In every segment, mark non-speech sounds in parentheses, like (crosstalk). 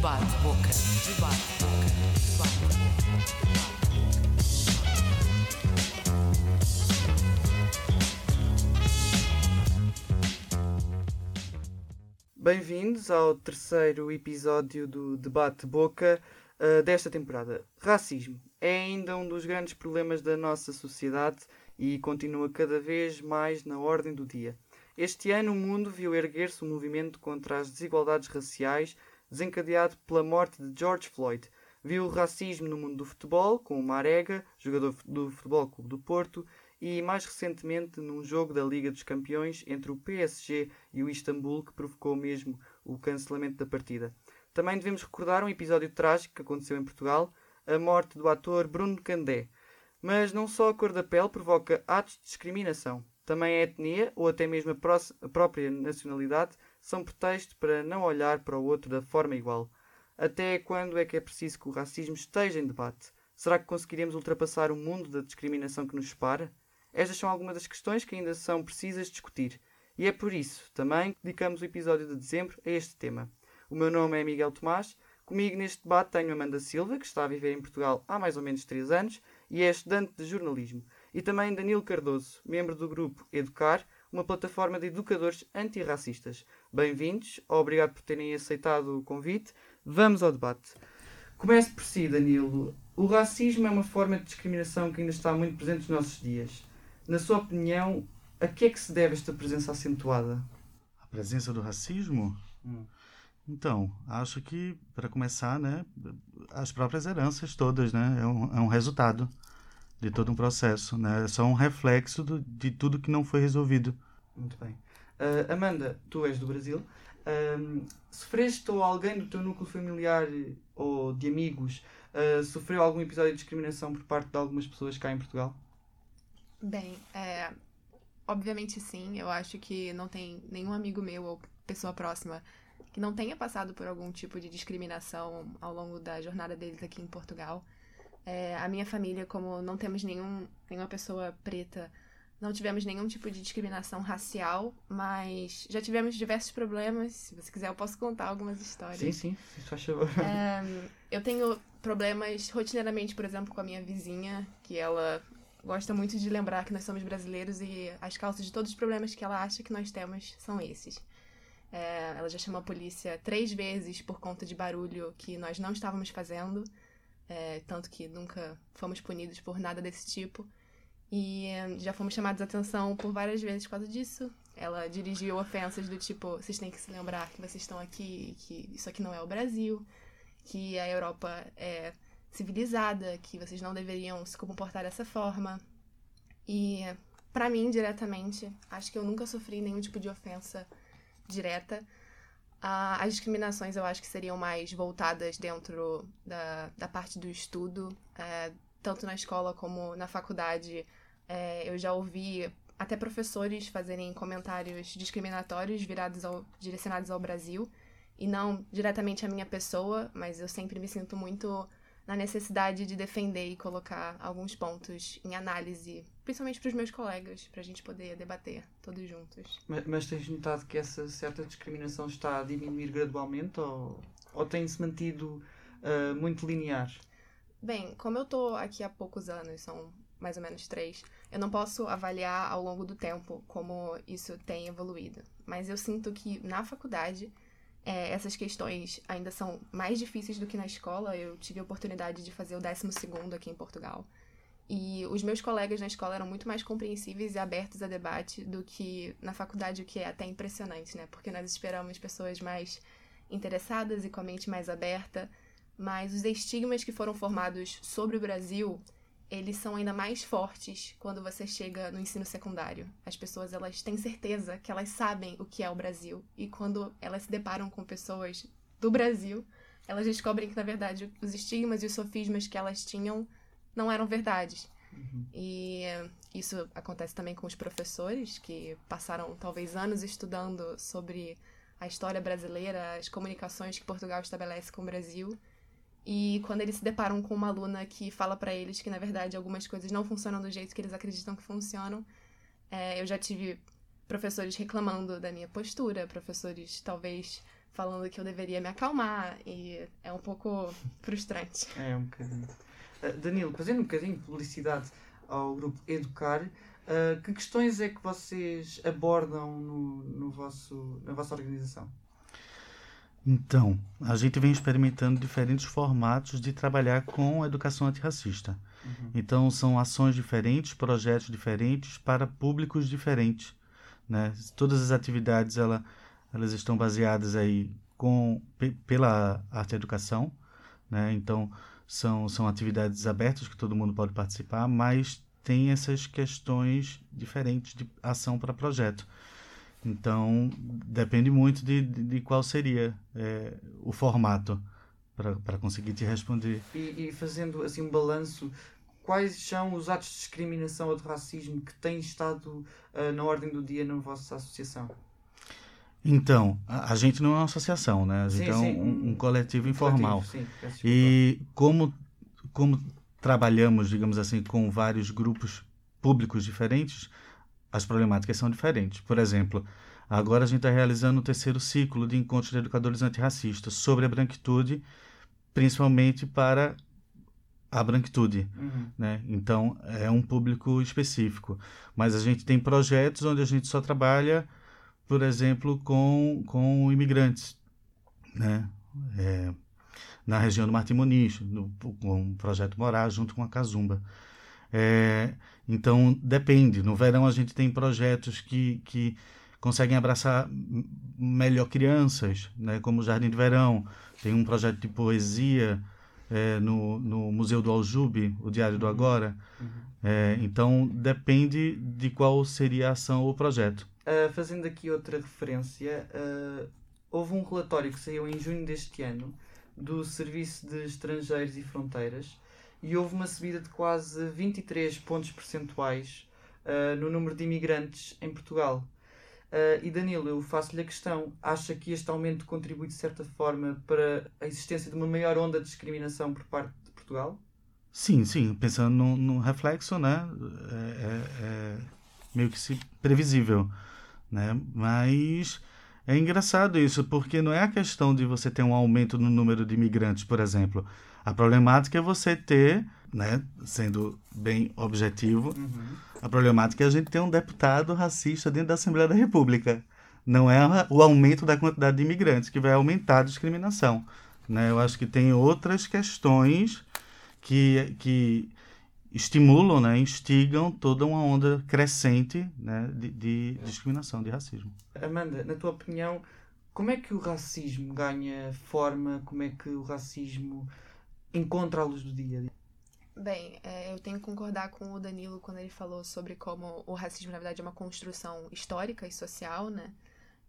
Debate Boca. Debate Boca. Debate Bem-vindos ao terceiro episódio do Debate Boca uh, desta temporada. Racismo é ainda um dos grandes problemas da nossa sociedade e continua cada vez mais na ordem do dia. Este ano o mundo viu erguer-se um movimento contra as desigualdades raciais desencadeado pela morte de George Floyd. Viu o racismo no mundo do futebol, com o Marega, jogador do Futebol Clube do Porto, e mais recentemente num jogo da Liga dos Campeões entre o PSG e o Istambul, que provocou mesmo o cancelamento da partida. Também devemos recordar um episódio trágico que aconteceu em Portugal, a morte do ator Bruno Candé. Mas não só a cor da pele provoca atos de discriminação. Também a etnia, ou até mesmo a, a própria nacionalidade, são pretexto para não olhar para o outro da forma igual. Até quando é que é preciso que o racismo esteja em debate? Será que conseguiremos ultrapassar o mundo da discriminação que nos separa? Estas são algumas das questões que ainda são precisas discutir. E é por isso também que dedicamos o episódio de dezembro a este tema. O meu nome é Miguel Tomás. Comigo neste debate tenho Amanda Silva, que está a viver em Portugal há mais ou menos 3 anos e é estudante de jornalismo. E também Danilo Cardoso, membro do grupo Educar, uma plataforma de educadores antirracistas. Bem-vindos, obrigado por terem aceitado o convite. Vamos ao debate. Comece por si, Danilo. O racismo é uma forma de discriminação que ainda está muito presente nos nossos dias. Na sua opinião, a que é que se deve esta presença acentuada? A presença do racismo? Hum. Então, acho que, para começar, né, as próprias heranças todas, né, é um, é um resultado de todo um processo, né, é só um reflexo do, de tudo que não foi resolvido. Muito bem. Uh, Amanda, tu és do Brasil. Uh, sofreste ou alguém do teu núcleo familiar ou de amigos uh, sofreu algum episódio de discriminação por parte de algumas pessoas cá em Portugal? Bem, é, obviamente sim. Eu acho que não tem nenhum amigo meu ou pessoa próxima que não tenha passado por algum tipo de discriminação ao longo da jornada deles aqui em Portugal. É, a minha família, como não temos nenhum, nenhuma pessoa preta, não tivemos nenhum tipo de discriminação racial, mas já tivemos diversos problemas. Se você quiser, eu posso contar algumas histórias. Sim, sim, se faz favor. É, eu tenho problemas rotineiramente, por exemplo, com a minha vizinha, que ela gosta muito de lembrar que nós somos brasileiros e as causas de todos os problemas que ela acha que nós temos são esses. É, ela já chamou a polícia três vezes por conta de barulho que nós não estávamos fazendo, é, tanto que nunca fomos punidos por nada desse tipo. E é, já fomos chamados a atenção por várias vezes por causa disso. Ela dirigiu ofensas do tipo: vocês têm que se lembrar que vocês estão aqui, que isso aqui não é o Brasil, que a Europa é civilizada, que vocês não deveriam se comportar dessa forma. E para mim, diretamente, acho que eu nunca sofri nenhum tipo de ofensa direta. Ah, as discriminações eu acho que seriam mais voltadas dentro da, da parte do estudo, é, tanto na escola como na faculdade. É, eu já ouvi até professores fazerem comentários discriminatórios virados ao, direcionados ao Brasil e não diretamente à minha pessoa, mas eu sempre me sinto muito na necessidade de defender e colocar alguns pontos em análise, principalmente para os meus colegas, para a gente poder debater todos juntos. Mas, mas, tens notado que essa certa discriminação está a diminuir gradualmente ou, ou tem-se mantido uh, muito linear? Bem, como eu estou aqui há poucos anos, são mais ou menos três, eu não posso avaliar ao longo do tempo como isso tem evoluído. Mas eu sinto que na faculdade é, essas questões ainda são mais difíceis do que na escola. Eu tive a oportunidade de fazer o 12 aqui em Portugal. E os meus colegas na escola eram muito mais compreensíveis e abertos a debate do que na faculdade, o que é até impressionante, né? Porque nós esperamos pessoas mais interessadas e com a mente mais aberta. Mas os estigmas que foram formados sobre o Brasil eles são ainda mais fortes quando você chega no ensino secundário. As pessoas elas têm certeza que elas sabem o que é o Brasil e quando elas se deparam com pessoas do Brasil, elas descobrem que na verdade os estigmas e os sofismas que elas tinham não eram verdades. Uhum. E isso acontece também com os professores que passaram talvez anos estudando sobre a história brasileira, as comunicações que Portugal estabelece com o Brasil e quando eles se deparam com uma aluna que fala para eles que, na verdade, algumas coisas não funcionam do jeito que eles acreditam que funcionam, é, eu já tive professores reclamando da minha postura, professores talvez falando que eu deveria me acalmar e é um pouco frustrante. É, um bocadinho. Uh, Danilo, fazendo um bocadinho de publicidade ao grupo Educar, uh, que questões é que vocês abordam no, no vosso, na vossa organização? Então, a gente vem experimentando diferentes formatos de trabalhar com a educação antirracista. Uhum. Então, são ações diferentes, projetos diferentes para públicos diferentes. Né? Todas as atividades ela, elas estão baseadas aí com, pela arte educação. Né? Então, são, são atividades abertas que todo mundo pode participar, mas tem essas questões diferentes de ação para projeto. Então, depende muito de, de, de qual seria é, o formato para conseguir te responder. E, e, fazendo assim um balanço, quais são os atos de discriminação ou de racismo que têm estado uh, na ordem do dia na vossa associação? Então, a, a, gente não é uma associação, né? A gente sim, é um, sim, um, um, coletivo informal. Coletivo, sim, e como, como trabalhamos, digamos assim, com vários grupos públicos diferentes, as problemáticas são diferentes. Por exemplo, agora a gente está realizando o terceiro ciclo de encontros de educadores antirracistas sobre a branquitude, principalmente para a branquitude, uhum. né? Então é um público específico, mas a gente tem projetos onde a gente só trabalha, por exemplo, com com imigrantes, né? É, na região do Martim Muniz, no, com o projeto Morar junto com a Casumba. É, então, depende. No verão, a gente tem projetos que, que conseguem abraçar melhor crianças, né? como o Jardim de Verão. Tem um projeto de poesia é, no, no Museu do Aljube, o Diário do uhum. Agora. Uhum. É, então, depende de qual seria a ação ou projeto. Uh, fazendo aqui outra referência, uh, houve um relatório que saiu em junho deste ano do Serviço de Estrangeiros e Fronteiras e houve uma subida de quase 23 pontos percentuais uh, no número de imigrantes em Portugal. E Danilo, eu faço-lhe a questão: acha que este aumento contribui de certa forma para a existência de uma maior onda de discriminação por parte de Portugal? Sim, sim. Pensando no reflexo, né? É, é, é meio que previsível, né? Mas é engraçado isso, porque não é a questão de você ter um aumento no número de imigrantes, por exemplo. A problemática é você ter, né, sendo bem objetivo, uhum. a problemática é a gente ter um deputado racista dentro da Assembleia da República. Não é o aumento da quantidade de imigrantes que vai aumentar a discriminação. Né? Eu acho que tem outras questões que, que estimulam, né, instigam toda uma onda crescente né, de, de discriminação, de racismo. Amanda, na tua opinião, como é que o racismo ganha forma? Como é que o racismo encontra a luz do dia? Bem, é, eu tenho que concordar com o Danilo quando ele falou sobre como o racismo, na verdade, é uma construção histórica e social, né?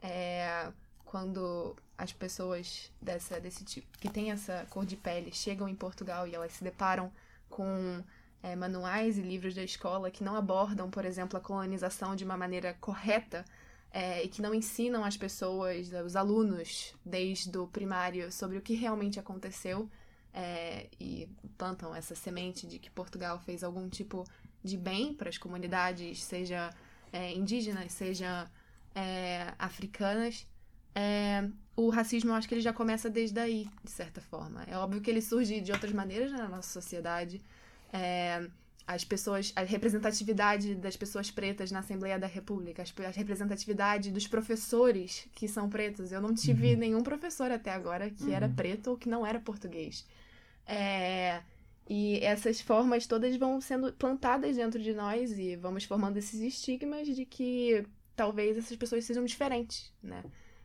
É, quando as pessoas dessa, desse tipo, que têm essa cor de pele, chegam em Portugal e elas se deparam com é, manuais e livros da escola que não abordam, por exemplo, a colonização de uma maneira correta é, e que não ensinam as pessoas, os alunos, desde o primário, sobre o que realmente aconteceu é, e plantam essa semente de que Portugal fez algum tipo de bem para as comunidades, seja é, indígenas, seja é, africanas. É, o racismo, eu acho que ele já começa desde aí, de certa forma. É óbvio que ele surge de outras maneiras na nossa sociedade, é, as pessoas, a representatividade das pessoas pretas na Assembleia da República, a representatividade dos professores que são pretos. Eu não tive uhum. nenhum professor até agora que uhum. era preto ou que não era português. É, e essas formas todas vão sendo plantadas dentro de nós e vamos formando esses estigmas de que talvez essas pessoas sejam diferentes, né?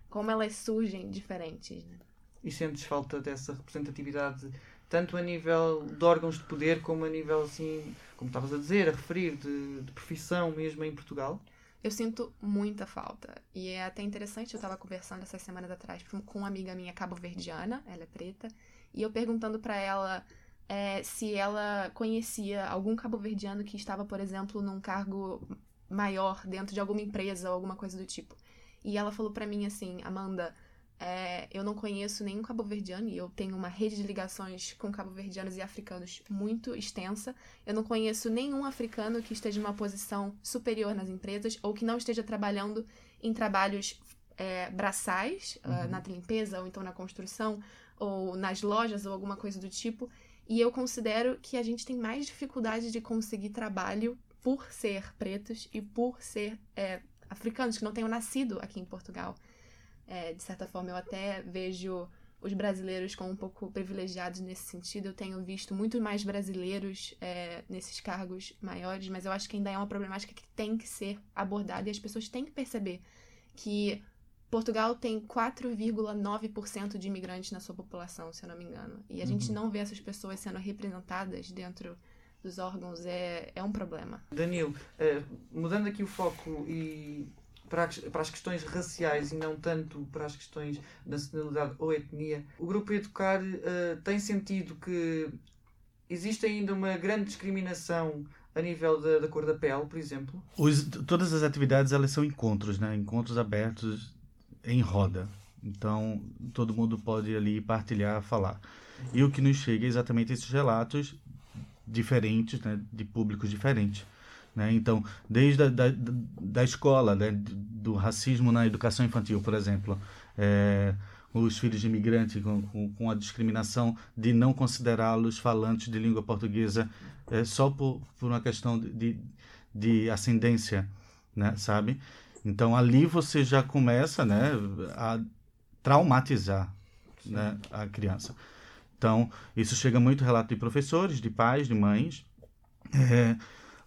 Como elas surgem diferentes, né? E sentes falta dessa representatividade tanto a nível de órgãos de poder como a nível, assim, como estavas a dizer, a referir, de, de profissão mesmo em Portugal? Eu sinto muita falta. E é até interessante, eu estava conversando essas semanas atrás com uma amiga minha cabo-verdiana, ela é preta, e eu perguntando para ela é, se ela conhecia algum cabo-verdiano que estava, por exemplo, num cargo maior dentro de alguma empresa ou alguma coisa do tipo. E ela falou para mim assim, Amanda, é, eu não conheço nenhum cabo-verdiano e eu tenho uma rede de ligações com cabo-verdianos e africanos muito extensa. Eu não conheço nenhum africano que esteja em uma posição superior nas empresas ou que não esteja trabalhando em trabalhos é, braçais uh, na limpeza ou então na construção ou nas lojas ou alguma coisa do tipo. E eu considero que a gente tem mais dificuldade de conseguir trabalho por ser pretos e por ser é, africanos que não tenham nascido aqui em Portugal. É, de certa forma, eu até vejo os brasileiros como um pouco privilegiados nesse sentido. Eu tenho visto muito mais brasileiros é, nesses cargos maiores, mas eu acho que ainda é uma problemática que tem que ser abordada e as pessoas têm que perceber que Portugal tem 4,9% de imigrantes na sua população, se eu não me engano. E a uhum. gente não vê essas pessoas sendo representadas dentro dos órgãos é, é um problema. Danilo, uh, mudando aqui o foco e para, para as questões raciais e não tanto para as questões da nacionalidade ou etnia, o Grupo Educar uh, tem sentido que existe ainda uma grande discriminação a nível da, da cor da pele, por exemplo? Os, todas as atividades elas são encontros, né? encontros abertos em roda. Então, todo mundo pode ali partilhar, falar. E o que nos chega é exatamente esses relatos diferentes, né, de públicos diferentes. Né? Então, desde a, da, da escola, né, do racismo na educação infantil, por exemplo, é, os filhos de imigrantes com, com, com a discriminação de não considerá-los falantes de língua portuguesa é, só por, por uma questão de, de, ascendência, né, sabe? Então ali você já começa, né, a traumatizar, né, a criança. Então isso chega muito relato de professores, de pais, de mães. É,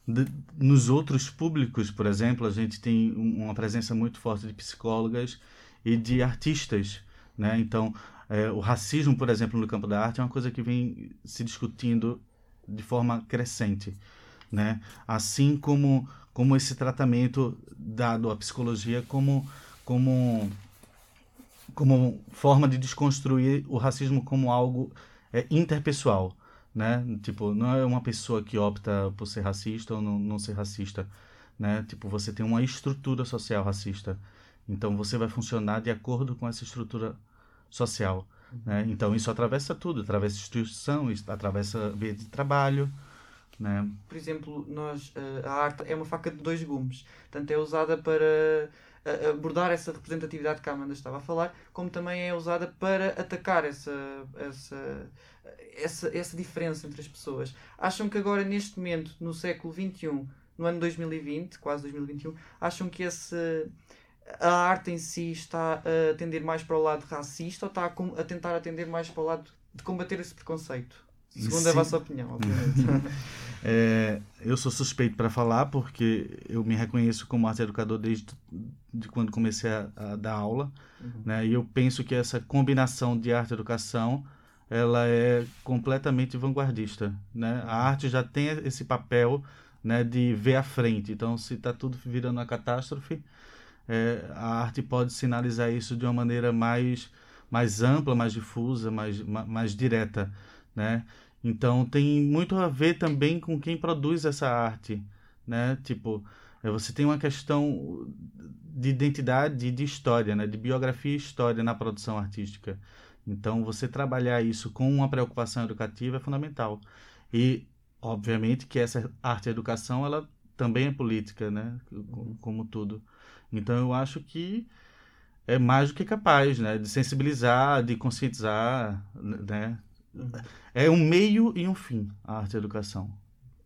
de, nos outros públicos, por exemplo, a gente tem uma presença muito forte de psicólogas e de artistas, né? Então é, o racismo, por exemplo, no campo da arte é uma coisa que vem se discutindo de forma crescente, né? Assim como como esse tratamento dado à psicologia como como como forma de desconstruir o racismo como algo é, interpessoal, né? Tipo, não é uma pessoa que opta por ser racista ou não, não ser racista, né? Tipo, você tem uma estrutura social racista, então você vai funcionar de acordo com essa estrutura social, né? Então isso atravessa tudo, atravessa instituição, atravessa ambiente de trabalho, né? Por exemplo, nós, eh, a arte é uma faca de dois gumes. Tanto é usada para abordar essa representatividade que a Amanda estava a falar, como também é usada para atacar essa, essa, essa, essa diferença entre as pessoas. Acham que agora, neste momento, no século XXI, no ano 2020, quase 2021, acham que esse, a arte em si está a atender mais para o lado racista ou está a, a tentar atender mais para o lado de combater esse preconceito? Segundo Sim. a vossa opinião, obviamente. (laughs) É, eu sou suspeito para falar porque eu me reconheço como arte educador desde de quando comecei a, a dar aula, uhum. né? E eu penso que essa combinação de arte e educação ela é completamente vanguardista, né? A arte já tem esse papel, né, de ver à frente. Então, se está tudo virando uma catástrofe, é, a arte pode sinalizar isso de uma maneira mais mais ampla, mais difusa, mais mais direta, né? Então tem muito a ver também com quem produz essa arte, né? Tipo, é, você tem uma questão de identidade, de história, né? De biografia e história na produção artística. Então você trabalhar isso com uma preocupação educativa é fundamental. E obviamente que essa arte e educação ela também é política, né? Como tudo. Então eu acho que é mais do que capaz, né? De sensibilizar, de conscientizar, né? É um meio e um fim, a arte e a educação.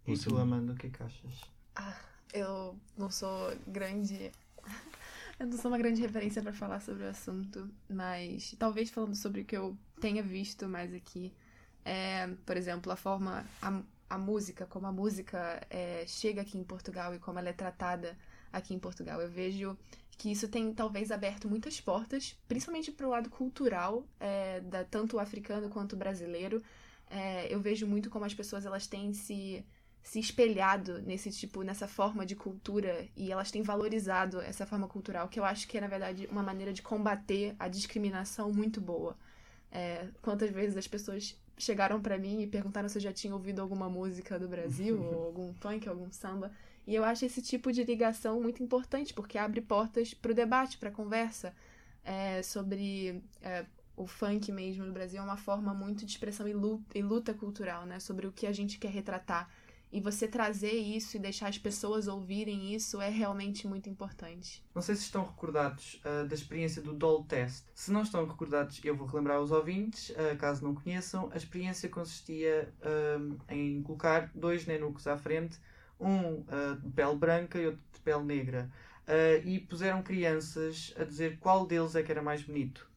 E tu, Amanda, o que, que achas? Ah, eu não sou grande. (laughs) eu não sou uma grande referência para falar sobre o assunto, mas talvez falando sobre o que eu tenha visto mais aqui. É, por exemplo, a forma. A, a música, como a música é, chega aqui em Portugal e como ela é tratada aqui em Portugal. Eu vejo que isso tem talvez aberto muitas portas, principalmente para o lado cultural, é, da, tanto o africano quanto o brasileiro. É, eu vejo muito como as pessoas elas têm se, se espelhado nesse tipo, nessa forma de cultura e elas têm valorizado essa forma cultural, que eu acho que é, na verdade, uma maneira de combater a discriminação muito boa. É, quantas vezes as pessoas chegaram para mim e perguntaram se eu já tinha ouvido alguma música do Brasil, (laughs) ou algum funk, algum samba. E eu acho esse tipo de ligação muito importante, porque abre portas para o debate, para a conversa é, sobre é, o funk mesmo no Brasil. É uma forma muito de expressão e luta, e luta cultural, né? Sobre o que a gente quer retratar. E você trazer isso e deixar as pessoas ouvirem isso é realmente muito importante. Não sei se estão recordados uh, da experiência do Doll Test. Se não estão recordados, eu vou relembrar aos ouvintes, uh, caso não conheçam. A experiência consistia uh, em colocar dois nenucos à frente, um de pele branca e outro de pele negra. e puseram crianças a dizer qual deles é que era mais bonito.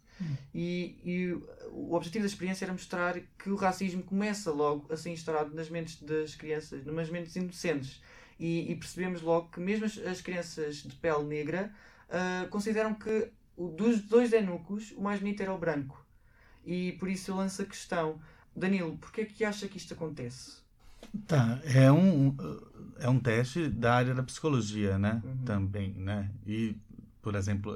E, e, o objetivo da experiência era mostrar que o racismo começa logo a ser instaurado nas mentes das crianças, nas mentes inocentes. E, e percebemos logo que mesmo as, as crianças de pele negra uh, consideram que o, dos dois eunucos o mais bonito era o branco. E por isso eu lanço a questão, Danilo, porquê é que acha que isto acontece? Tá, é um, é um teste da área da psicologia, né? Uhum. Também, né? E, por exemplo,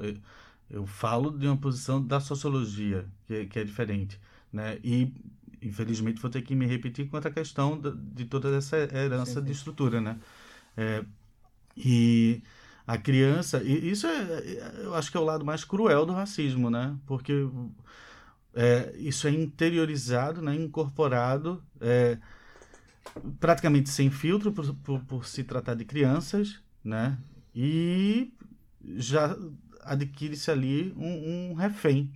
eu falo de uma posição da sociologia, que, que é diferente. Né? E, infelizmente, vou ter que me repetir quanto à questão de, de toda essa herança sim. de estrutura. Né? É, e a criança... E isso é, eu acho que é o lado mais cruel do racismo, né? Porque é, isso é interiorizado, né? incorporado, é, praticamente sem filtro, por, por, por se tratar de crianças, né? E já adquire-se ali um, um, refém,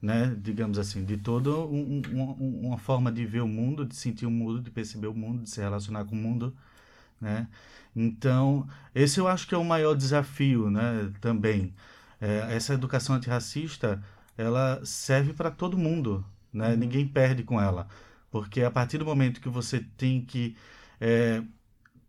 né? digamos assim, de toda um, um, uma forma de ver o mundo, de sentir o mundo, de perceber o mundo, de se relacionar com o mundo. Né? Então, esse eu acho que é o maior desafio né? também. É, essa educação antirracista ela serve para todo mundo, né? Uhum. ninguém perde com ela. Porque a partir do momento que você tem que é,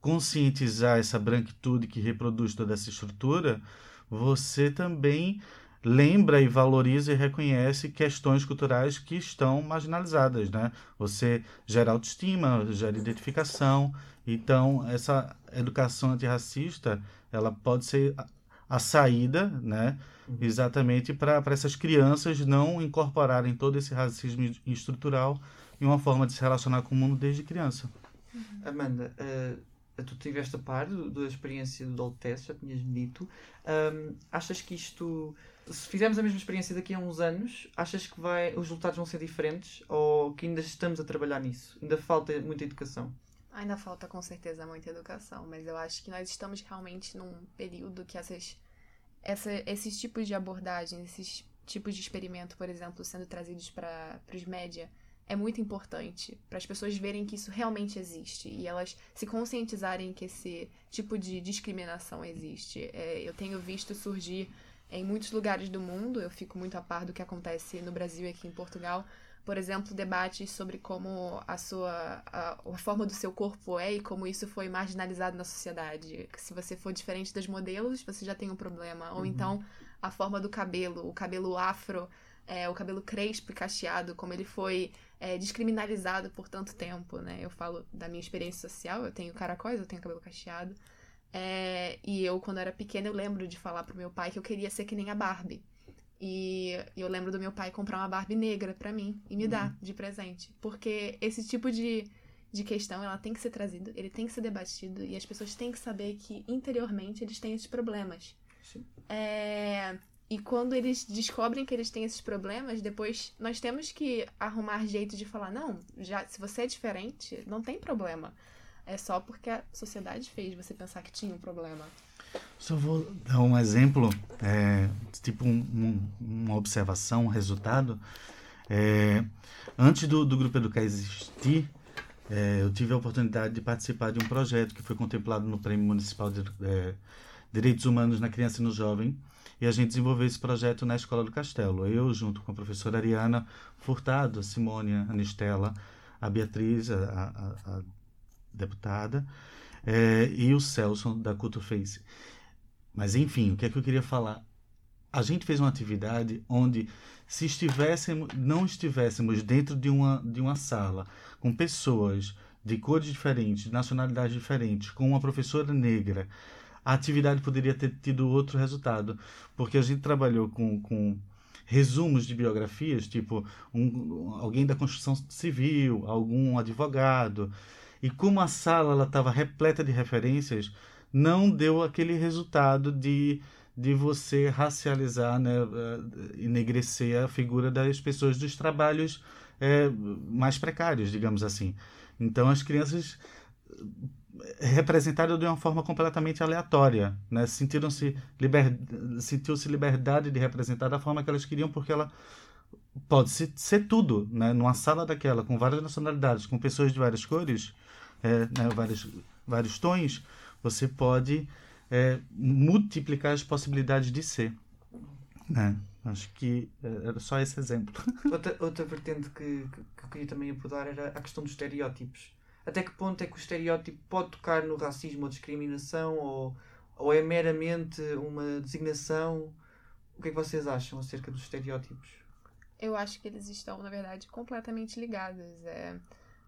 conscientizar essa branquitude que reproduz toda essa estrutura, você também lembra e valoriza e reconhece questões culturais que estão marginalizadas, né? Você gera autoestima, gera identificação. Então, essa educação antirracista, ela pode ser a saída, né? Uhum. Exatamente para essas crianças não incorporarem todo esse racismo estrutural em uma forma de se relacionar com o mundo desde criança. Amanda, uh, tu tiveste a par da experiência do Doll Test, já tinhas dito. Um, achas que isto, se fizermos a mesma experiência daqui a uns anos, achas que vai, os resultados vão ser diferentes ou que ainda estamos a trabalhar nisso? Ainda falta muita educação? Ainda falta com certeza muita educação, mas eu acho que nós estamos realmente num período que essas, essa, esses tipos de abordagens, esses tipos de experimento, por exemplo, sendo trazidos para os média, é muito importante para as pessoas verem que isso realmente existe e elas se conscientizarem que esse tipo de discriminação existe. É, eu tenho visto surgir em muitos lugares do mundo, eu fico muito a par do que acontece no Brasil e aqui em Portugal. Por exemplo, debates sobre como a sua a, a forma do seu corpo é e como isso foi marginalizado na sociedade. Se você for diferente dos modelos, você já tem um problema. Ou uhum. então a forma do cabelo, o cabelo afro, é, o cabelo crespo e cacheado, como ele foi é, descriminalizado por tanto tempo, né? Eu falo da minha experiência social, eu tenho caracóis, eu tenho cabelo cacheado. É, e eu, quando era pequena, eu lembro de falar pro meu pai que eu queria ser que nem a Barbie. E eu lembro do meu pai comprar uma Barbie negra para mim e me uhum. dar de presente. Porque esse tipo de, de questão, ela tem que ser trazida, ele tem que ser debatido e as pessoas têm que saber que interiormente eles têm esses problemas. Sim. É, e quando eles descobrem que eles têm esses problemas, depois nós temos que arrumar jeito de falar: não, já se você é diferente, não tem problema. É só porque a sociedade fez você pensar que tinha um problema. Só vou dar um exemplo, é, tipo um, um, uma observação, um resultado. É, antes do, do Grupo Educar existir, é, eu tive a oportunidade de participar de um projeto que foi contemplado no Prêmio Municipal de é, Direitos Humanos na Criança e no Jovem, e a gente desenvolveu esse projeto na Escola do Castelo. Eu, junto com a professora Ariana Furtado, a Simone, Anistela, a Beatriz, a, a, a deputada, é, e o Celso, da Culture Face. Mas, enfim, o que é que eu queria falar? A gente fez uma atividade onde, se estivéssemos, não estivéssemos dentro de uma, de uma sala com pessoas de cores diferentes, de nacionalidades diferentes, com uma professora negra, a atividade poderia ter tido outro resultado, porque a gente trabalhou com, com resumos de biografias, tipo um, alguém da construção civil, algum advogado, e como a sala estava repleta de referências, não deu aquele resultado de, de você racializar, né, eh, enegrecer a figura das pessoas dos trabalhos é, mais precários, digamos assim. Então as crianças representadas de uma forma completamente aleatória, né? Sentiram-se liber... sentiu-se liberdade de representar da forma que elas queriam, porque ela pode ser, ser tudo, né? Numa sala daquela, com várias nacionalidades, com pessoas de várias cores, é, né? vários, vários tons, você pode é, multiplicar as possibilidades de ser, né? Acho que é, era só esse exemplo. Outra, outra vertente que, que, que eu queria também abordar era a questão dos estereótipos. Até que ponto é que o estereótipo pode tocar no racismo ou discriminação ou, ou é meramente uma designação? O que é que vocês acham acerca dos estereótipos? Eu acho que eles estão, na verdade, completamente ligados. É,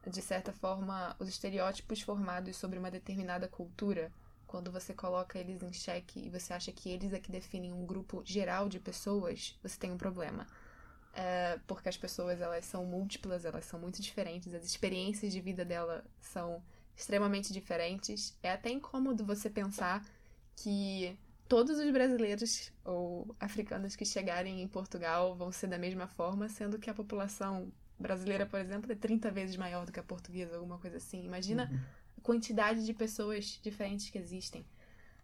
de certa forma, os estereótipos formados sobre uma determinada cultura, quando você coloca eles em xeque e você acha que eles é que definem um grupo geral de pessoas, você tem um problema. É, porque as pessoas elas são múltiplas, elas são muito diferentes, as experiências de vida dela são extremamente diferentes. É até incômodo você pensar que todos os brasileiros ou africanos que chegarem em Portugal vão ser da mesma forma, sendo que a população brasileira, por exemplo, é 30 vezes maior do que a portuguesa, alguma coisa assim. Imagina uhum. a quantidade de pessoas diferentes que existem.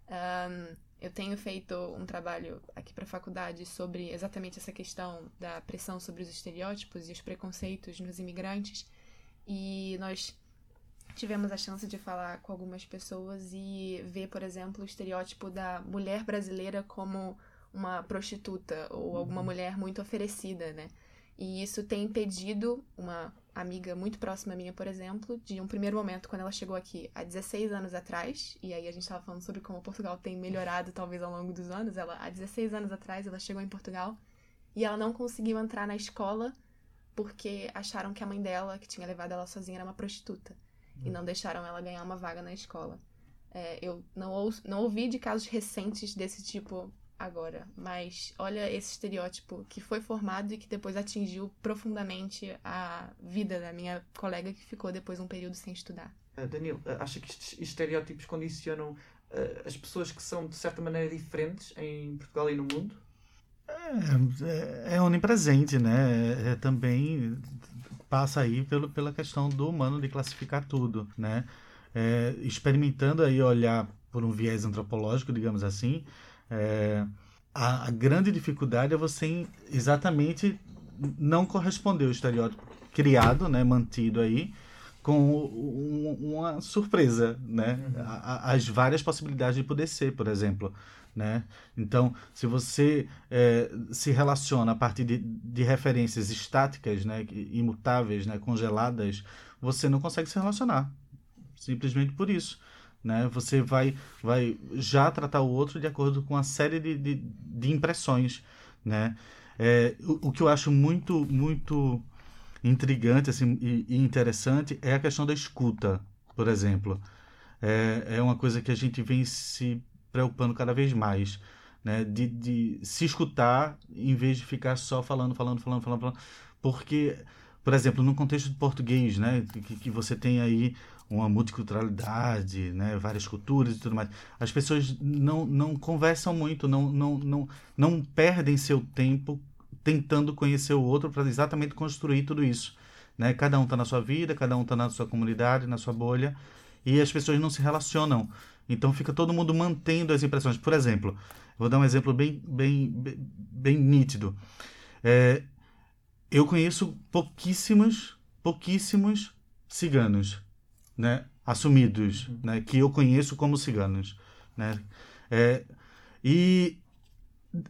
Um, eu tenho feito um trabalho aqui para a faculdade sobre exatamente essa questão da pressão sobre os estereótipos e os preconceitos nos imigrantes. E nós tivemos a chance de falar com algumas pessoas e ver, por exemplo, o estereótipo da mulher brasileira como uma prostituta ou alguma uhum. mulher muito oferecida, né? E isso tem impedido uma amiga muito próxima minha, por exemplo, de um primeiro momento, quando ela chegou aqui há 16 anos atrás, e aí a gente estava falando sobre como Portugal tem melhorado talvez ao longo dos anos. Ela, há 16 anos atrás, ela chegou em Portugal e ela não conseguiu entrar na escola porque acharam que a mãe dela, que tinha levado ela sozinha, era uma prostituta e não deixaram ela ganhar uma vaga na escola. É, eu não, não ouvi de casos recentes desse tipo agora, mas olha esse estereótipo que foi formado e que depois atingiu profundamente a vida da minha colega que ficou depois um período sem estudar. Uh, Danilo, uh, acha que estes estereótipos condicionam uh, as pessoas que são de certa maneira diferentes em Portugal e no mundo? É, é, é onipresente, né? É, é também passa aí pelo, pela questão do humano de classificar tudo, né? É, experimentando aí olhar por um viés antropológico, digamos assim, é, a, a, grande dificuldade é você exatamente não corresponder ao estereótipo criado, né, mantido aí, com um, uma surpresa, né? Uhum. As várias possibilidades de poder ser, por exemplo. Né? Então, se você é, se relaciona a partir de, de referências estáticas, né, imutáveis, né, congeladas, você não consegue se relacionar. Simplesmente por isso. Né? Você vai, vai já tratar o outro de acordo com uma série de, de, de impressões. Né? É, o, o, que eu acho muito, muito intrigante assim, e, e interessante é a questão da escuta, por exemplo. É, é uma coisa que a gente vem se preocupando cada vez mais, né? De, de se escutar em vez de ficar só falando, falando, falando, falando, falando. Porque, por exemplo, no contexto de português, né? Que, que você tem aí uma multiculturalidade, né? Várias culturas e tudo mais. As pessoas não, não conversam muito, não, não, não, não perdem seu tempo tentando conhecer o outro para exatamente construir tudo isso. Né? Cada um está na sua vida, cada um está na sua comunidade, na sua bolha, e as pessoas não se relacionam. Então fica todo mundo mantendo as impressões. Por exemplo, vou dar um exemplo bem, bem, bem, bem nítido. É, eu conheço pouquíssimos, pouquíssimos ciganos, né, assumidos, uhum. né, que eu conheço como ciganos, né. É, e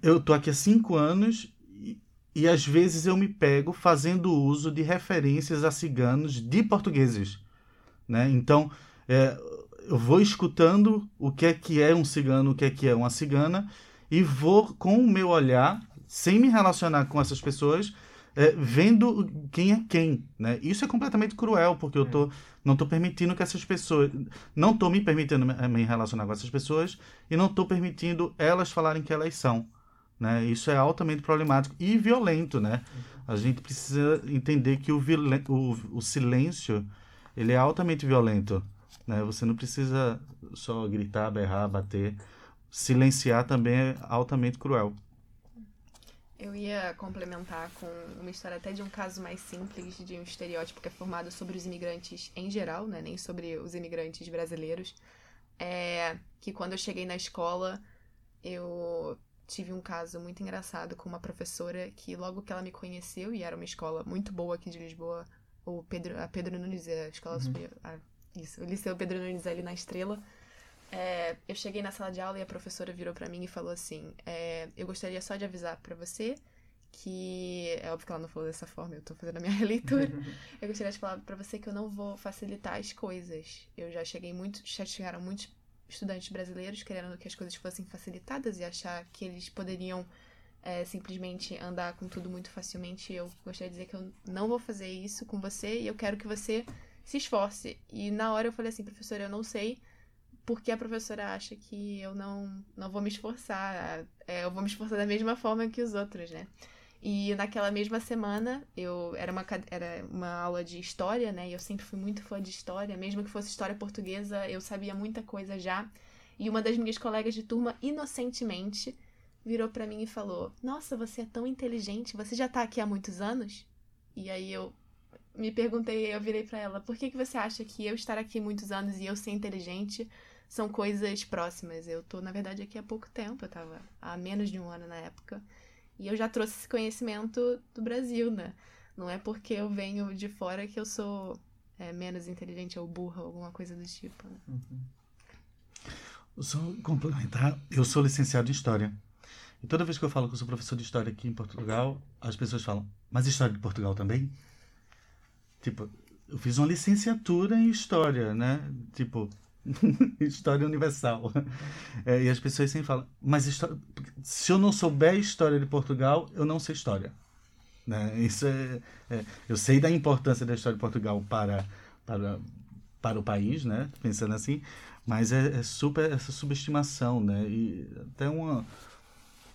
eu tô aqui há cinco anos e, e às vezes eu me pego fazendo uso de referências a ciganos de portugueses, né. Então é, eu vou escutando o que é que é um cigano, o que é que é uma cigana, e vou, com o meu olhar, sem me relacionar com essas pessoas, é, vendo quem é quem. Né? Isso é completamente cruel, porque eu tô, não estou permitindo que essas pessoas. Não estou me permitindo me relacionar com essas pessoas e não estou permitindo elas falarem que elas são. Né? Isso é altamente problemático e violento. Né? A gente precisa entender que o, o, o silêncio ele é altamente violento. Né? Você não precisa só gritar, berrar, bater. Silenciar também é altamente cruel. Eu ia complementar com uma história até de um caso mais simples, de um estereótipo que é formado sobre os imigrantes em geral, né? nem sobre os imigrantes brasileiros. É que quando eu cheguei na escola, eu tive um caso muito engraçado com uma professora que logo que ela me conheceu, e era uma escola muito boa aqui de Lisboa, o Pedro, a Pedro Nunes, a escola Uhum. superior, a- isso, o Liceu Pedro Nunes ali na Estrela. É, eu cheguei na sala de aula e a professora virou pra mim e falou assim: é, Eu gostaria só de avisar pra você que. É óbvio que ela não falou dessa forma, eu tô fazendo a minha (laughs) releitura. (laughs) eu gostaria de falar pra você que eu não vou facilitar as coisas. Eu já cheguei muito. Já chegaram muitos estudantes brasileiros querendo que as coisas fossem facilitadas e achar que eles poderiam é, simplesmente andar com tudo muito facilmente. Eu gostaria de dizer que eu não vou fazer isso com você e eu quero que você se esforce. E na hora eu falei assim, professora, eu não sei porque a professora acha que eu não, não vou me esforçar. É, eu vou me esforçar da mesma forma que os outros, né? E naquela mesma semana, eu era uma, era uma aula de história, né? E eu sempre fui muito fã de história, mesmo que fosse história portuguesa, eu sabia muita coisa já. E uma das minhas colegas de turma, inocentemente, virou pra mim e falou: Nossa, você é tão inteligente, você já tá aqui há muitos anos? E aí eu me perguntei, eu virei pra ela: Por que, que você acha que eu estar aqui muitos anos e eu ser inteligente são coisas próximas? Eu tô, na verdade, aqui há pouco tempo, eu tava há menos de um ano na época. E eu já trouxe esse conhecimento do Brasil, né? Não é porque eu venho de fora que eu sou é, menos inteligente ou burra alguma coisa do tipo. Né? Só complementar, eu sou licenciado em História. E toda vez que eu falo que eu sou professor de História aqui em Portugal, as pessoas falam, mas História de Portugal também? Tipo, eu fiz uma licenciatura em História, né? Tipo, (laughs) História Universal. É, e as pessoas sempre falam, mas histó- se eu não souber História de Portugal, eu não sei História. Né? Isso é, é- eu sei da importância da História de Portugal para, para, para o país, né? Pensando assim, mas é, é super essa subestimação, né? E até uma, um-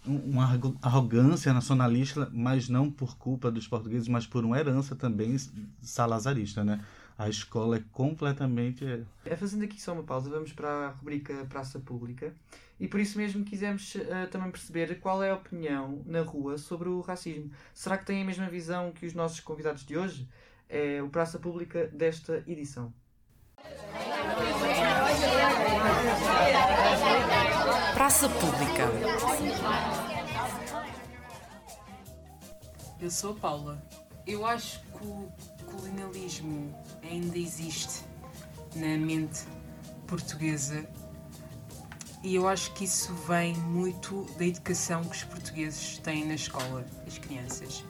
uma arro- arrogância nacionalista, mas não por culpa dos portugueses, mas por uma herança também salazarista, né? A escola é completamente É, fazendo aqui só uma pausa, vamos para a rubrica Praça Pública e por isso mesmo quisemos eh, também perceber qual é a opinião na rua sobre o racismo. Será que têm a mesma visão que os nossos convidados de hoje? É o Praça Pública desta edição. Praça Pública. Eu sou a Paula. Eu acho que o colonialismo ainda existe na mente portuguesa e eu acho que isso vem muito da educação que os portugueses têm na escola, as crianças.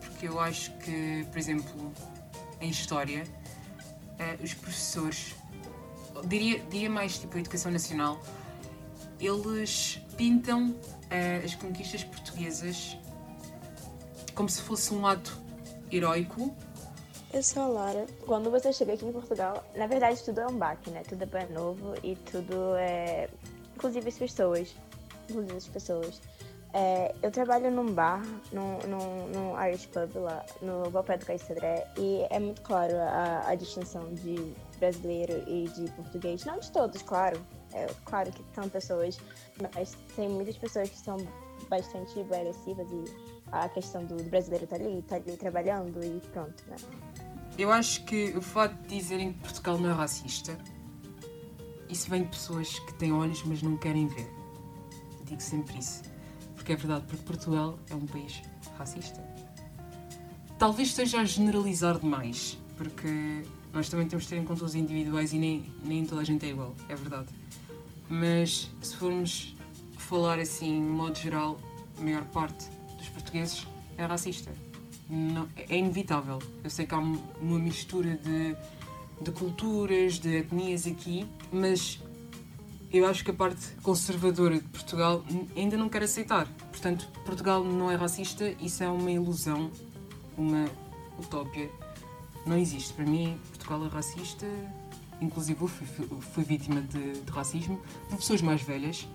Porque eu acho que, por exemplo, em História, eh, os professores, diria, diria mais tipo a educação nacional, eles pintam eh, as conquistas portuguesas como se fosse um ato heróico. Eu sou a Lara. Quando você chega aqui em Portugal, na verdade tudo é um baque, né? Tudo é novo e tudo é. Inclusive as pessoas. Inclusive as pessoas. É, eu trabalho num bar, num, num, num Irish Pub lá, no Valpé do Cais Sodré, e é muito claro a, a distinção de brasileiro e de português. Não de todos, claro. É claro que são pessoas, mas tem muitas pessoas que são bastante agressivas e a questão do brasileiro tá ali, tá ali trabalhando e pronto, né? Eu acho que o fato de dizerem que Portugal não é racista, isso vem de pessoas que têm olhos, mas não querem ver. Digo sempre isso. Porque é verdade, porque Portugal é um país racista. Talvez esteja a generalizar demais, porque nós também temos de ter em conta os individuais e nem, nem toda a gente é igual, é verdade. Mas se formos falar assim, de modo geral, a maior parte dos portugueses é racista. Não- é inevitável. Eu sei que há um- uma mistura de, de culturas, de etnias aqui, mas eu acho que a parte conservadora de Portugal ainda não quer aceitar. Portanto, Portugal não é racista, isso é uma ilusão, uma utópia. Não existe. Para mim, É racista. Inclusive, eu fui, fui- vítima de, de racismo pessoas mais velhas.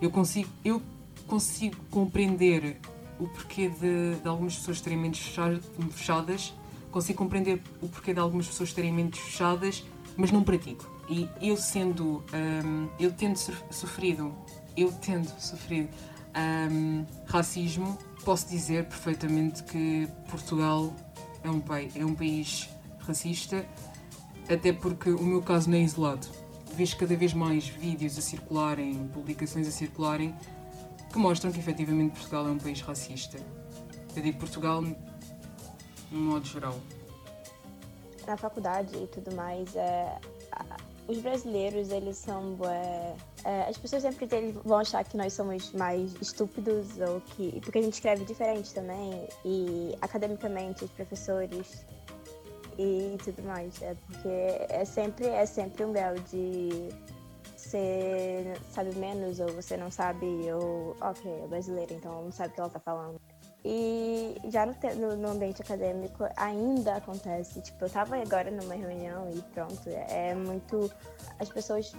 Eu consigo, eu consigo compreender o porquê de, de algumas pessoas terem mentes fecha- fechadas, consigo compreender o porquê de algumas pessoas terem mentes fechadas, mas não pratico. E eu sendo, hum, eu tendo sof- sofrido, eu tendo sofrido Um, racismo, posso dizer perfeitamente que Portugal é um, é um país racista, até porque o meu caso não é isolado. Vejo cada vez mais vídeos a circularem, publicações a circularem, que mostram que efetivamente Portugal é um país racista. Eu digo Portugal no modo geral. Na faculdade e tudo mais, é, os brasileiros, eles são. É, é, as pessoas sempre vão achar que nós somos mais estúpidos, ou que. Porque a gente escreve diferente também, e academicamente, os professores e tudo mais. É porque é sempre, é sempre um grau de você sabe menos, ou você não sabe, ou ok, é brasileiro, então não sabe o que ela tá falando. E já no, no, ambiente acadêmico ainda acontece. Tipo, eu tava agora numa reunião e pronto, é muito. As pessoas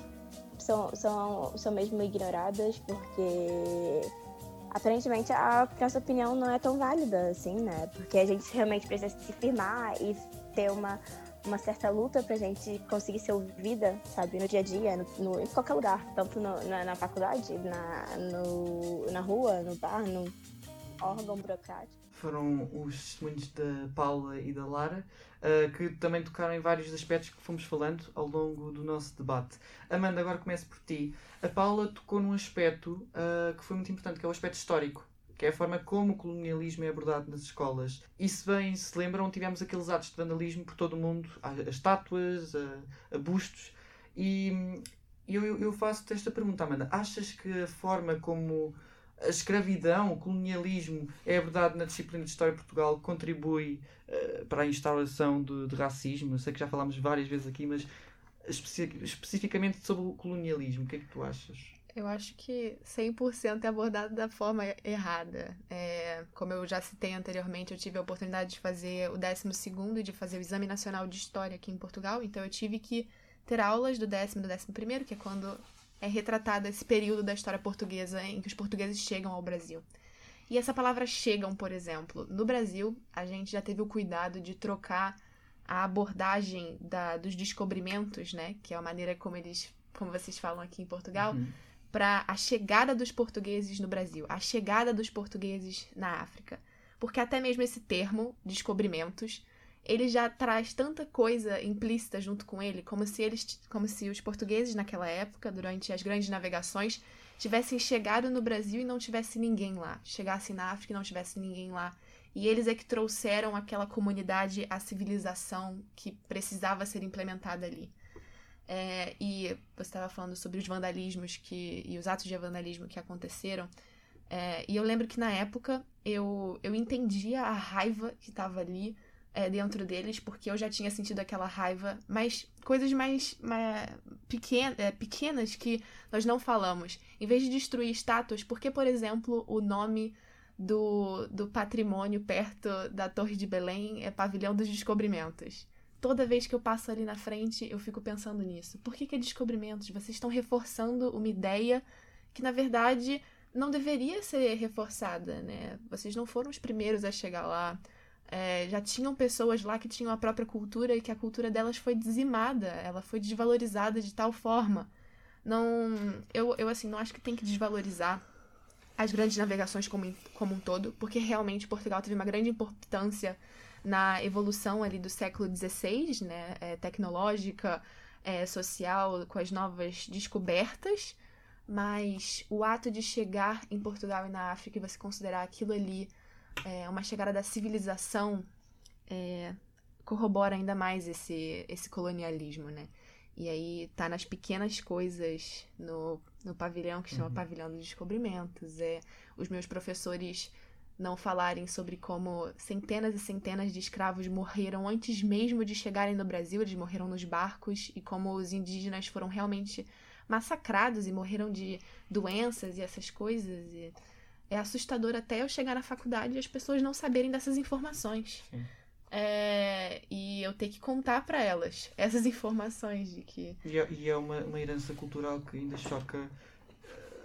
são, são, são mesmo ignoradas porque aparentemente a nossa opinião não é tão válida assim, né? Porque a gente realmente precisa se firmar e ter uma, uma certa luta pra gente conseguir ser ouvida, sabe, no dia a dia, no, no em qualquer lugar, tanto no, na, na, faculdade, na, no, na rua, no bar, no órgão burocrático. Foram os testemunhos da Paula e da Lara, uh, que também tocaram em vários aspectos que fomos falando ao longo do nosso debate. Amanda, agora começo por ti. A Paula tocou num aspecto uh, que foi muito importante, que é o aspecto histórico que é a forma como o colonialismo é abordado nas escolas. E se bem se lembram, tivemos aqueles atos de vandalismo por todo o mundo, a, estátuas, a, a bustos, e eu, eu faço-te esta pergunta, Amanda. Achas que a forma como a escravidão, o colonialismo é abordado na disciplina de História de Portugal contribui uh, para a instauração de, de, racismo? Eu sei que já falámos várias vezes aqui, mas especi especificamente sobre o colonialismo, o que é que tu achas? Eu acho que 100% é abordado da forma errada. É, como eu já citei anteriormente, eu tive a oportunidade de fazer o 12 e de fazer o Exame Nacional de História aqui em Portugal, então eu tive que ter aulas do décimo e do décimo primeiro, que é quando é retratado esse período da história portuguesa em que os portugueses chegam ao Brasil. E essa palavra chegam, por exemplo, no Brasil, a gente já teve o cuidado de trocar a abordagem da, dos descobrimentos, né, que é a maneira como eles, como vocês falam aqui em Portugal, uhum para a chegada dos portugueses no Brasil, a chegada dos portugueses na África. Porque até mesmo esse termo, descobrimentos, ele já traz tanta coisa implícita junto com ele, como se eles, como se os portugueses naquela época, durante as grandes navegações, tivessem chegado no Brasil e não tivesse ninguém lá, chegassem na África e não tivesse ninguém lá. E eles é que trouxeram aquela comunidade à civilização que precisava ser implementada ali. É, e você estava falando sobre os vandalismos que, e os atos de vandalismo que aconteceram. É, e eu lembro que na época eu, eu entendia a raiva que estava ali é, dentro deles, porque eu já tinha sentido aquela raiva, mas coisas mais, mais pequenas, é, pequenas que nós não falamos. Em vez de destruir estátuas, por que, por exemplo, o nome do, do patrimônio perto da Torre de Belém é Pavilhão dos Descobrimentos? Toda vez que eu passo ali na frente, eu fico pensando nisso. Por que, que é descobrimentos? Vocês estão reforçando uma ideia que, na verdade, não deveria ser reforçada, né? Vocês não foram os primeiros a chegar lá. É, já tinham pessoas lá que tinham a própria cultura e que a cultura delas foi dizimada, ela foi desvalorizada de tal forma. Não, eu, eu assim, não acho que tem que desvalorizar as grandes navegações como, como um todo, porque realmente Portugal teve uma grande importância na evolução ali do século XVI, né, é, tecnológica, é, social, com as novas descobertas, mas o ato de chegar em Portugal e na África e você considerar aquilo ali é, uma chegada da civilização é, corrobora ainda mais esse, esse colonialismo, né? E aí tá nas pequenas coisas no, no pavilhão, que chama uhum. Pavilhão dos Descobrimentos. É, os meus professores não falarem sobre como centenas e centenas de escravos morreram antes mesmo de chegarem no Brasil, eles morreram nos barcos, e como os indígenas foram realmente massacrados e morreram de doenças e essas coisas. E é assustador até eu chegar na faculdade e as pessoas não saberem dessas informações. É, e eu ter que contar para elas essas (laughs) informações de que. E é, e é uma, uma herança cultural que ainda choca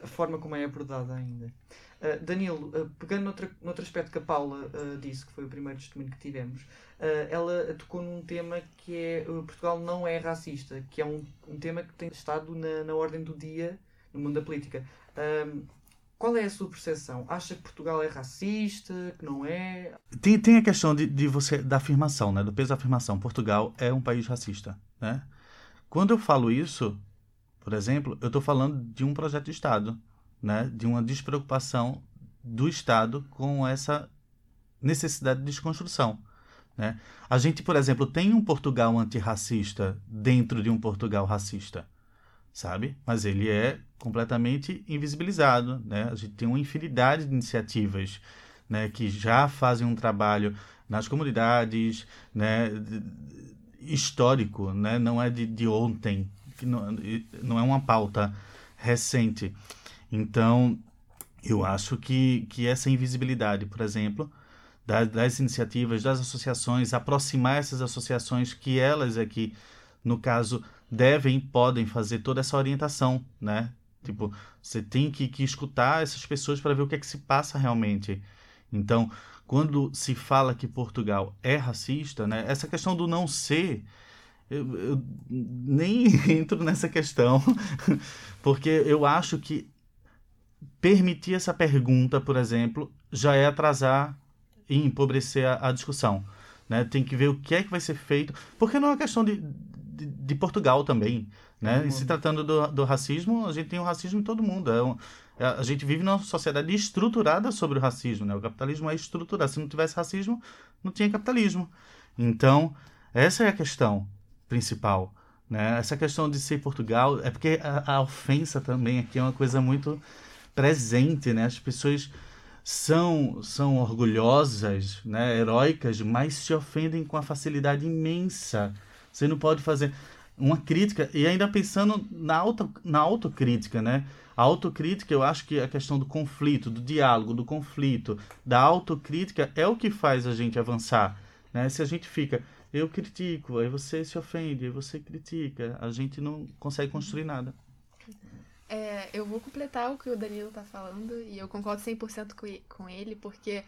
a forma como é abordada ainda. Uh, Danilo, uh, pegando noutro, noutro aspecto que a Paula uh, disse, que foi o primeiro testemunho que tivemos, ela tocou num tema que é Portugal não é racista, que é um, um tema que tem estado na, na ordem do dia no mundo da política. qual é a sua percepção? Acha que Portugal é racista, que não é? Tem, tem a questão de, de você da afirmação, né? Do peso da afirmação. Portugal é um país racista, né? Quando eu falo isso, por exemplo, eu estou falando de um projeto de Estado, né? De uma despreocupação do Estado com essa necessidade de desconstrução. Né? A gente, por exemplo, tem um Portugal antirracista dentro de um Portugal racista, sabe? Mas ele é completamente invisibilizado. Né? A gente tem uma infinidade de iniciativas né, que já fazem um trabalho nas comunidades, né, histórico, né? não é de, de ontem, que não, não é uma pauta recente. Então, eu acho que, que essa invisibilidade, por exemplo, das, das iniciativas, das associações, aproximar essas associações que elas aqui, no caso, devem, podem fazer toda essa orientação, né? Tipo, você tem que, que escutar essas pessoas para ver o que é que se passa realmente. Então, quando se fala que Portugal é racista, né? Essa questão do não ser, eu, eu nem (laughs) entro nessa questão, (laughs) porque eu acho que permitir essa pergunta, por exemplo, já é atrasar e empobrecer a, a discussão. Né? Tem que ver o que é que vai ser feito, porque não é uma questão de, de, de Portugal também. Né? Uhum. E se tratando do, do racismo, a gente tem o racismo em todo mundo. É um, é, a gente vive numa sociedade estruturada sobre o racismo. Né? O capitalismo é estruturado. Se não tivesse racismo, não tinha capitalismo. Então, essa é a questão principal. Né? Essa questão de ser Portugal é porque a, a ofensa também aqui é uma coisa muito presente. Né? As pessoas são, são orgulhosas, né, heróicas, mas se ofendem com a facilidade imensa. Você não pode fazer uma crítica, e ainda pensando na, auto, na autocrítica, né? A autocrítica, eu acho que a questão do conflito, do diálogo, do conflito, da autocrítica é o que faz a gente avançar. Né? Se a gente fica, eu critico, aí você se ofende, aí você critica, a gente não consegue construir nada. É, eu vou completar o que o Danilo tá falando e eu concordo 100% com ele, porque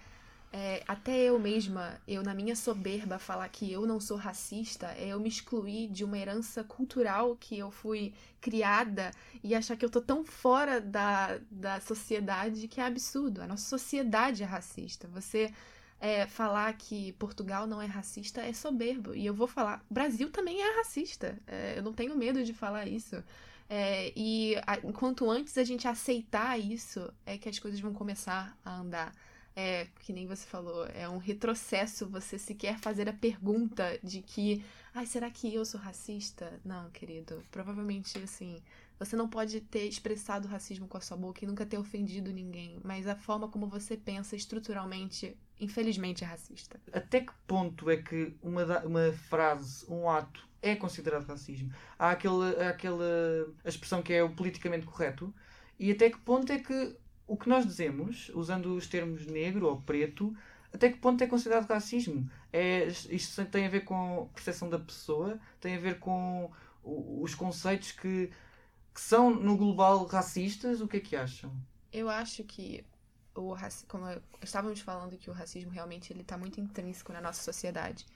é, até eu mesma, eu na minha soberba falar que eu não sou racista, é eu me excluir de uma herança cultural que eu fui criada e achar que eu tô tão fora da, da sociedade que é absurdo. A nossa sociedade é racista. Você é, falar que Portugal não é racista é soberbo. E eu vou falar, Brasil também é racista. É, eu não tenho medo de falar isso. É, e a, enquanto antes a gente aceitar isso, é que as coisas vão começar a andar. É, que nem você falou, é um retrocesso você sequer fazer a pergunta de que, ai, será que eu sou racista? Não, querido. Provavelmente, assim, você não pode ter expressado racismo com a sua boca e nunca ter ofendido ninguém, mas a forma como você pensa estruturalmente, infelizmente, é racista. Até que ponto é que uma, uma frase, um ato, é considerado racismo. Há aquele, aquela expressão que é o politicamente correto. E até que ponto é que o que nós dizemos, usando os termos negro ou preto, até que ponto é considerado racismo? É, isto tem a ver com a percepção da pessoa, tem a ver com os conceitos que, que são no global racistas. O que é que acham? Eu acho que o como estávamos falando que o racismo realmente ele está muito intrínseco na nossa sociedade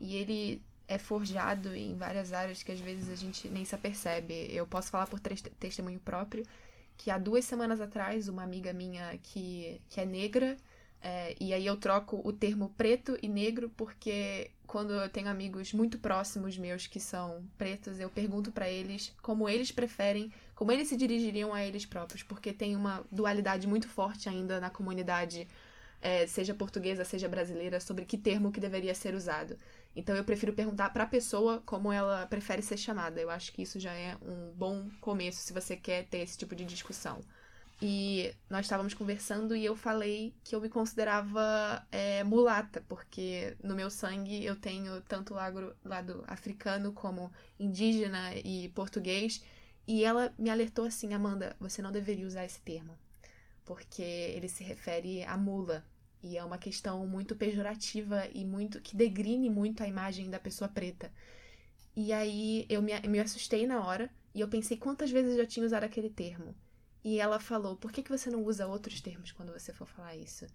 e ele é forjado em várias áreas que às vezes a gente nem se apercebe. Eu posso falar por testemunho próprio que há duas semanas atrás, uma amiga minha que, que é negra, é, e aí eu troco o termo preto e negro porque quando eu tenho amigos muito próximos meus que são pretos, eu pergunto para eles como eles preferem, como eles se dirigiriam a eles próprios, porque tem uma dualidade muito forte ainda na comunidade, é, seja portuguesa, seja brasileira, sobre que termo que deveria ser usado. Então eu prefiro perguntar para a pessoa como ela prefere ser chamada. Eu acho que isso já é um bom começo se você quer ter esse tipo de discussão. E nós estávamos conversando e eu falei que eu me considerava é, mulata, porque no meu sangue eu tenho tanto lado, lado africano como indígena e português. E ela me alertou assim: Amanda, você não deveria usar esse termo, porque ele se refere à mula. E é uma questão muito pejorativa e muito que degrine muito a imagem da pessoa preta. E aí eu me, me assustei na hora e eu pensei quantas vezes eu já tinha usado aquele termo. E ela falou: por que, que você não usa outros termos quando você for falar isso?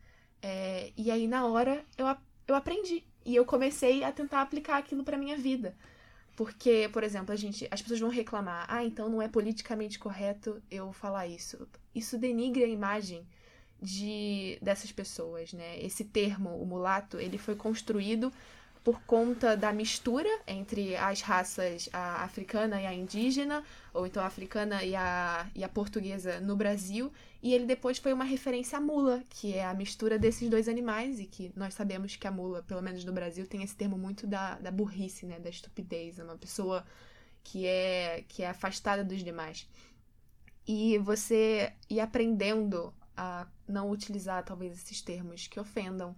É, e aí na hora eu, eu aprendi e eu comecei a tentar aplicar aquilo para minha vida. Porque, por exemplo, a gente, as pessoas vão reclamar, ah, então não é politicamente correto eu falar isso. Isso denigre a imagem de dessas pessoas, né? Esse termo, o mulato, ele foi construído por conta da mistura entre as raças a africana e a indígena, ou então a africana e a, e a portuguesa no Brasil, e ele depois foi uma referência à mula, que é a mistura desses dois animais, e que nós sabemos que a mula, pelo menos no Brasil, tem esse termo muito da, da burrice, né, da estupidez, é uma pessoa que é, que é afastada dos demais. E você ir aprendendo a não utilizar talvez esses termos que ofendam,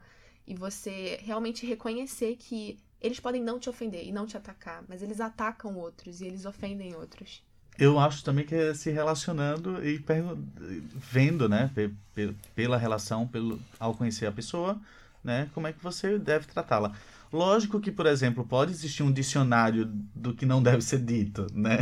e você realmente reconhecer que eles podem não te ofender e não te atacar, mas eles atacam outros e eles ofendem outros. Eu acho também que é se relacionando e vendo, né, pela relação, pelo, ao conhecer a pessoa, né, como é que você deve tratá-la. Lógico que, por exemplo, pode existir um dicionário do que não deve ser dito, né,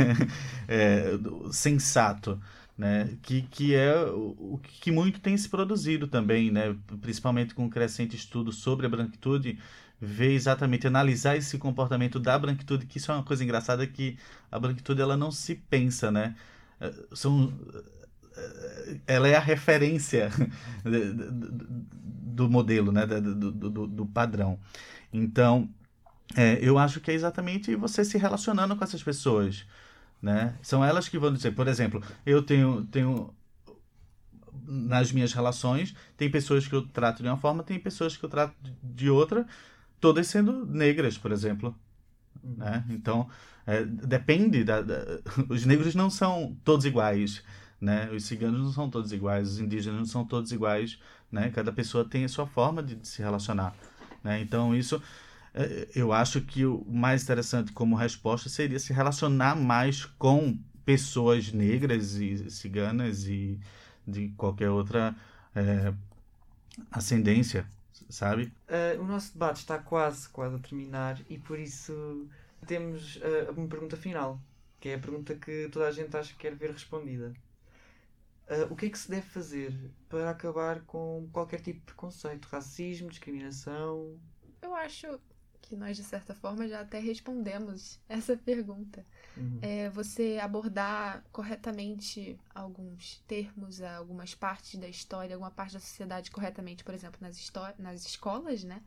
(laughs) é, sensato né? Que, que é o que muito tem se produzido também, né? Principalmente com o crescente estudo sobre a branquitude, ver exatamente, analisar esse comportamento da branquitude, que isso é uma coisa engraçada que a branquitude ela não se pensa, né? Eh, são, eh, ela é a referência (laughs) do modelo, né? do, do, do padrão. Então, é, eu acho que é exatamente você se relacionando com essas pessoas. Né? São elas que vão dizer, por exemplo, eu tenho, tenho nas minhas relações, tem pessoas que eu trato de uma forma, tem pessoas que eu trato de outra, todas sendo negras, por exemplo. Uhum. Né? Então, é, depende. Da, da, os negros não são todos iguais. Né? Os ciganos não são todos iguais, os indígenas não são todos iguais. Né? Cada pessoa tem a sua forma de, de se relacionar. Né? Então, isso eu acho que o mais interessante como resposta seria se relacionar mais com pessoas negras e ciganas e de qualquer outra é, ascendência, sabe? Uh, o nosso debate está quase, quase a terminar e por isso temos uh, uma pergunta final, que é a pergunta que toda a gente acha que quer ver respondida. Uh, o que é que se deve fazer para acabar com qualquer tipo de preconceito, racismo, discriminação? Eu acho que nós, de certa forma, já até respondemos essa pergunta. Uhum. É você abordar corretamente alguns termos, algumas partes da história, alguma parte da sociedade corretamente, por exemplo, nas, nas escolas, né?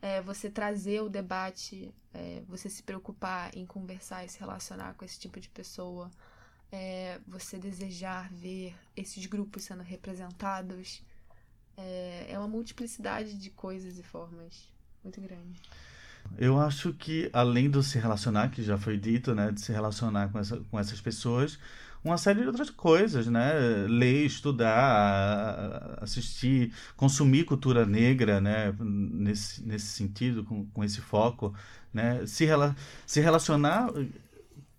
É você trazer o debate, é, você se preocupar em conversar e se relacionar com esse tipo de pessoa, é, você desejar ver esses grupos sendo representados. É, é uma multiplicidade de coisas e formas muito grande. Eu acho que, além do se relacionar, que já foi dito, né, de se relacionar com, essa, com essas pessoas, uma série de outras coisas, né? Ler, estudar, assistir, consumir cultura negra, né? Nesse, nesse sentido, com, com esse foco, né? Se, rela se relacionar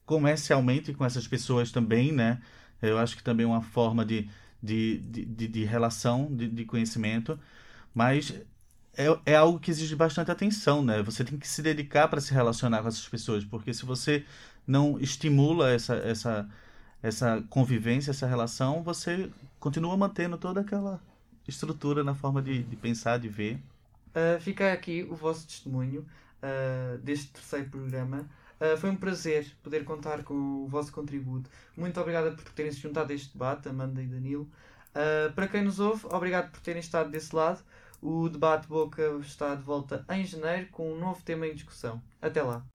comercialmente com essas pessoas também, né? Eu acho que também é uma forma de, de, de, de, de relação, de, de conhecimento, mas é, é algo que exige bastante atenção, né? Você tem que se dedicar para se relacionar com essas pessoas, porque se você não estimula essa, essa, essa convivência, essa relação, você continua mantendo toda aquela estrutura na forma de, de pensar, de ver. Uh, fica aqui o vosso testemunho uh, deste terceiro programa. Uh, foi um prazer poder contar com o vosso contributo. Muito obrigada por terem se juntado a este debate, Amanda e Danilo. para quem nos ouve, obrigado por terem estado desse lado. O debate Boca está de volta em janeiro com um novo tema em discussão. Até lá!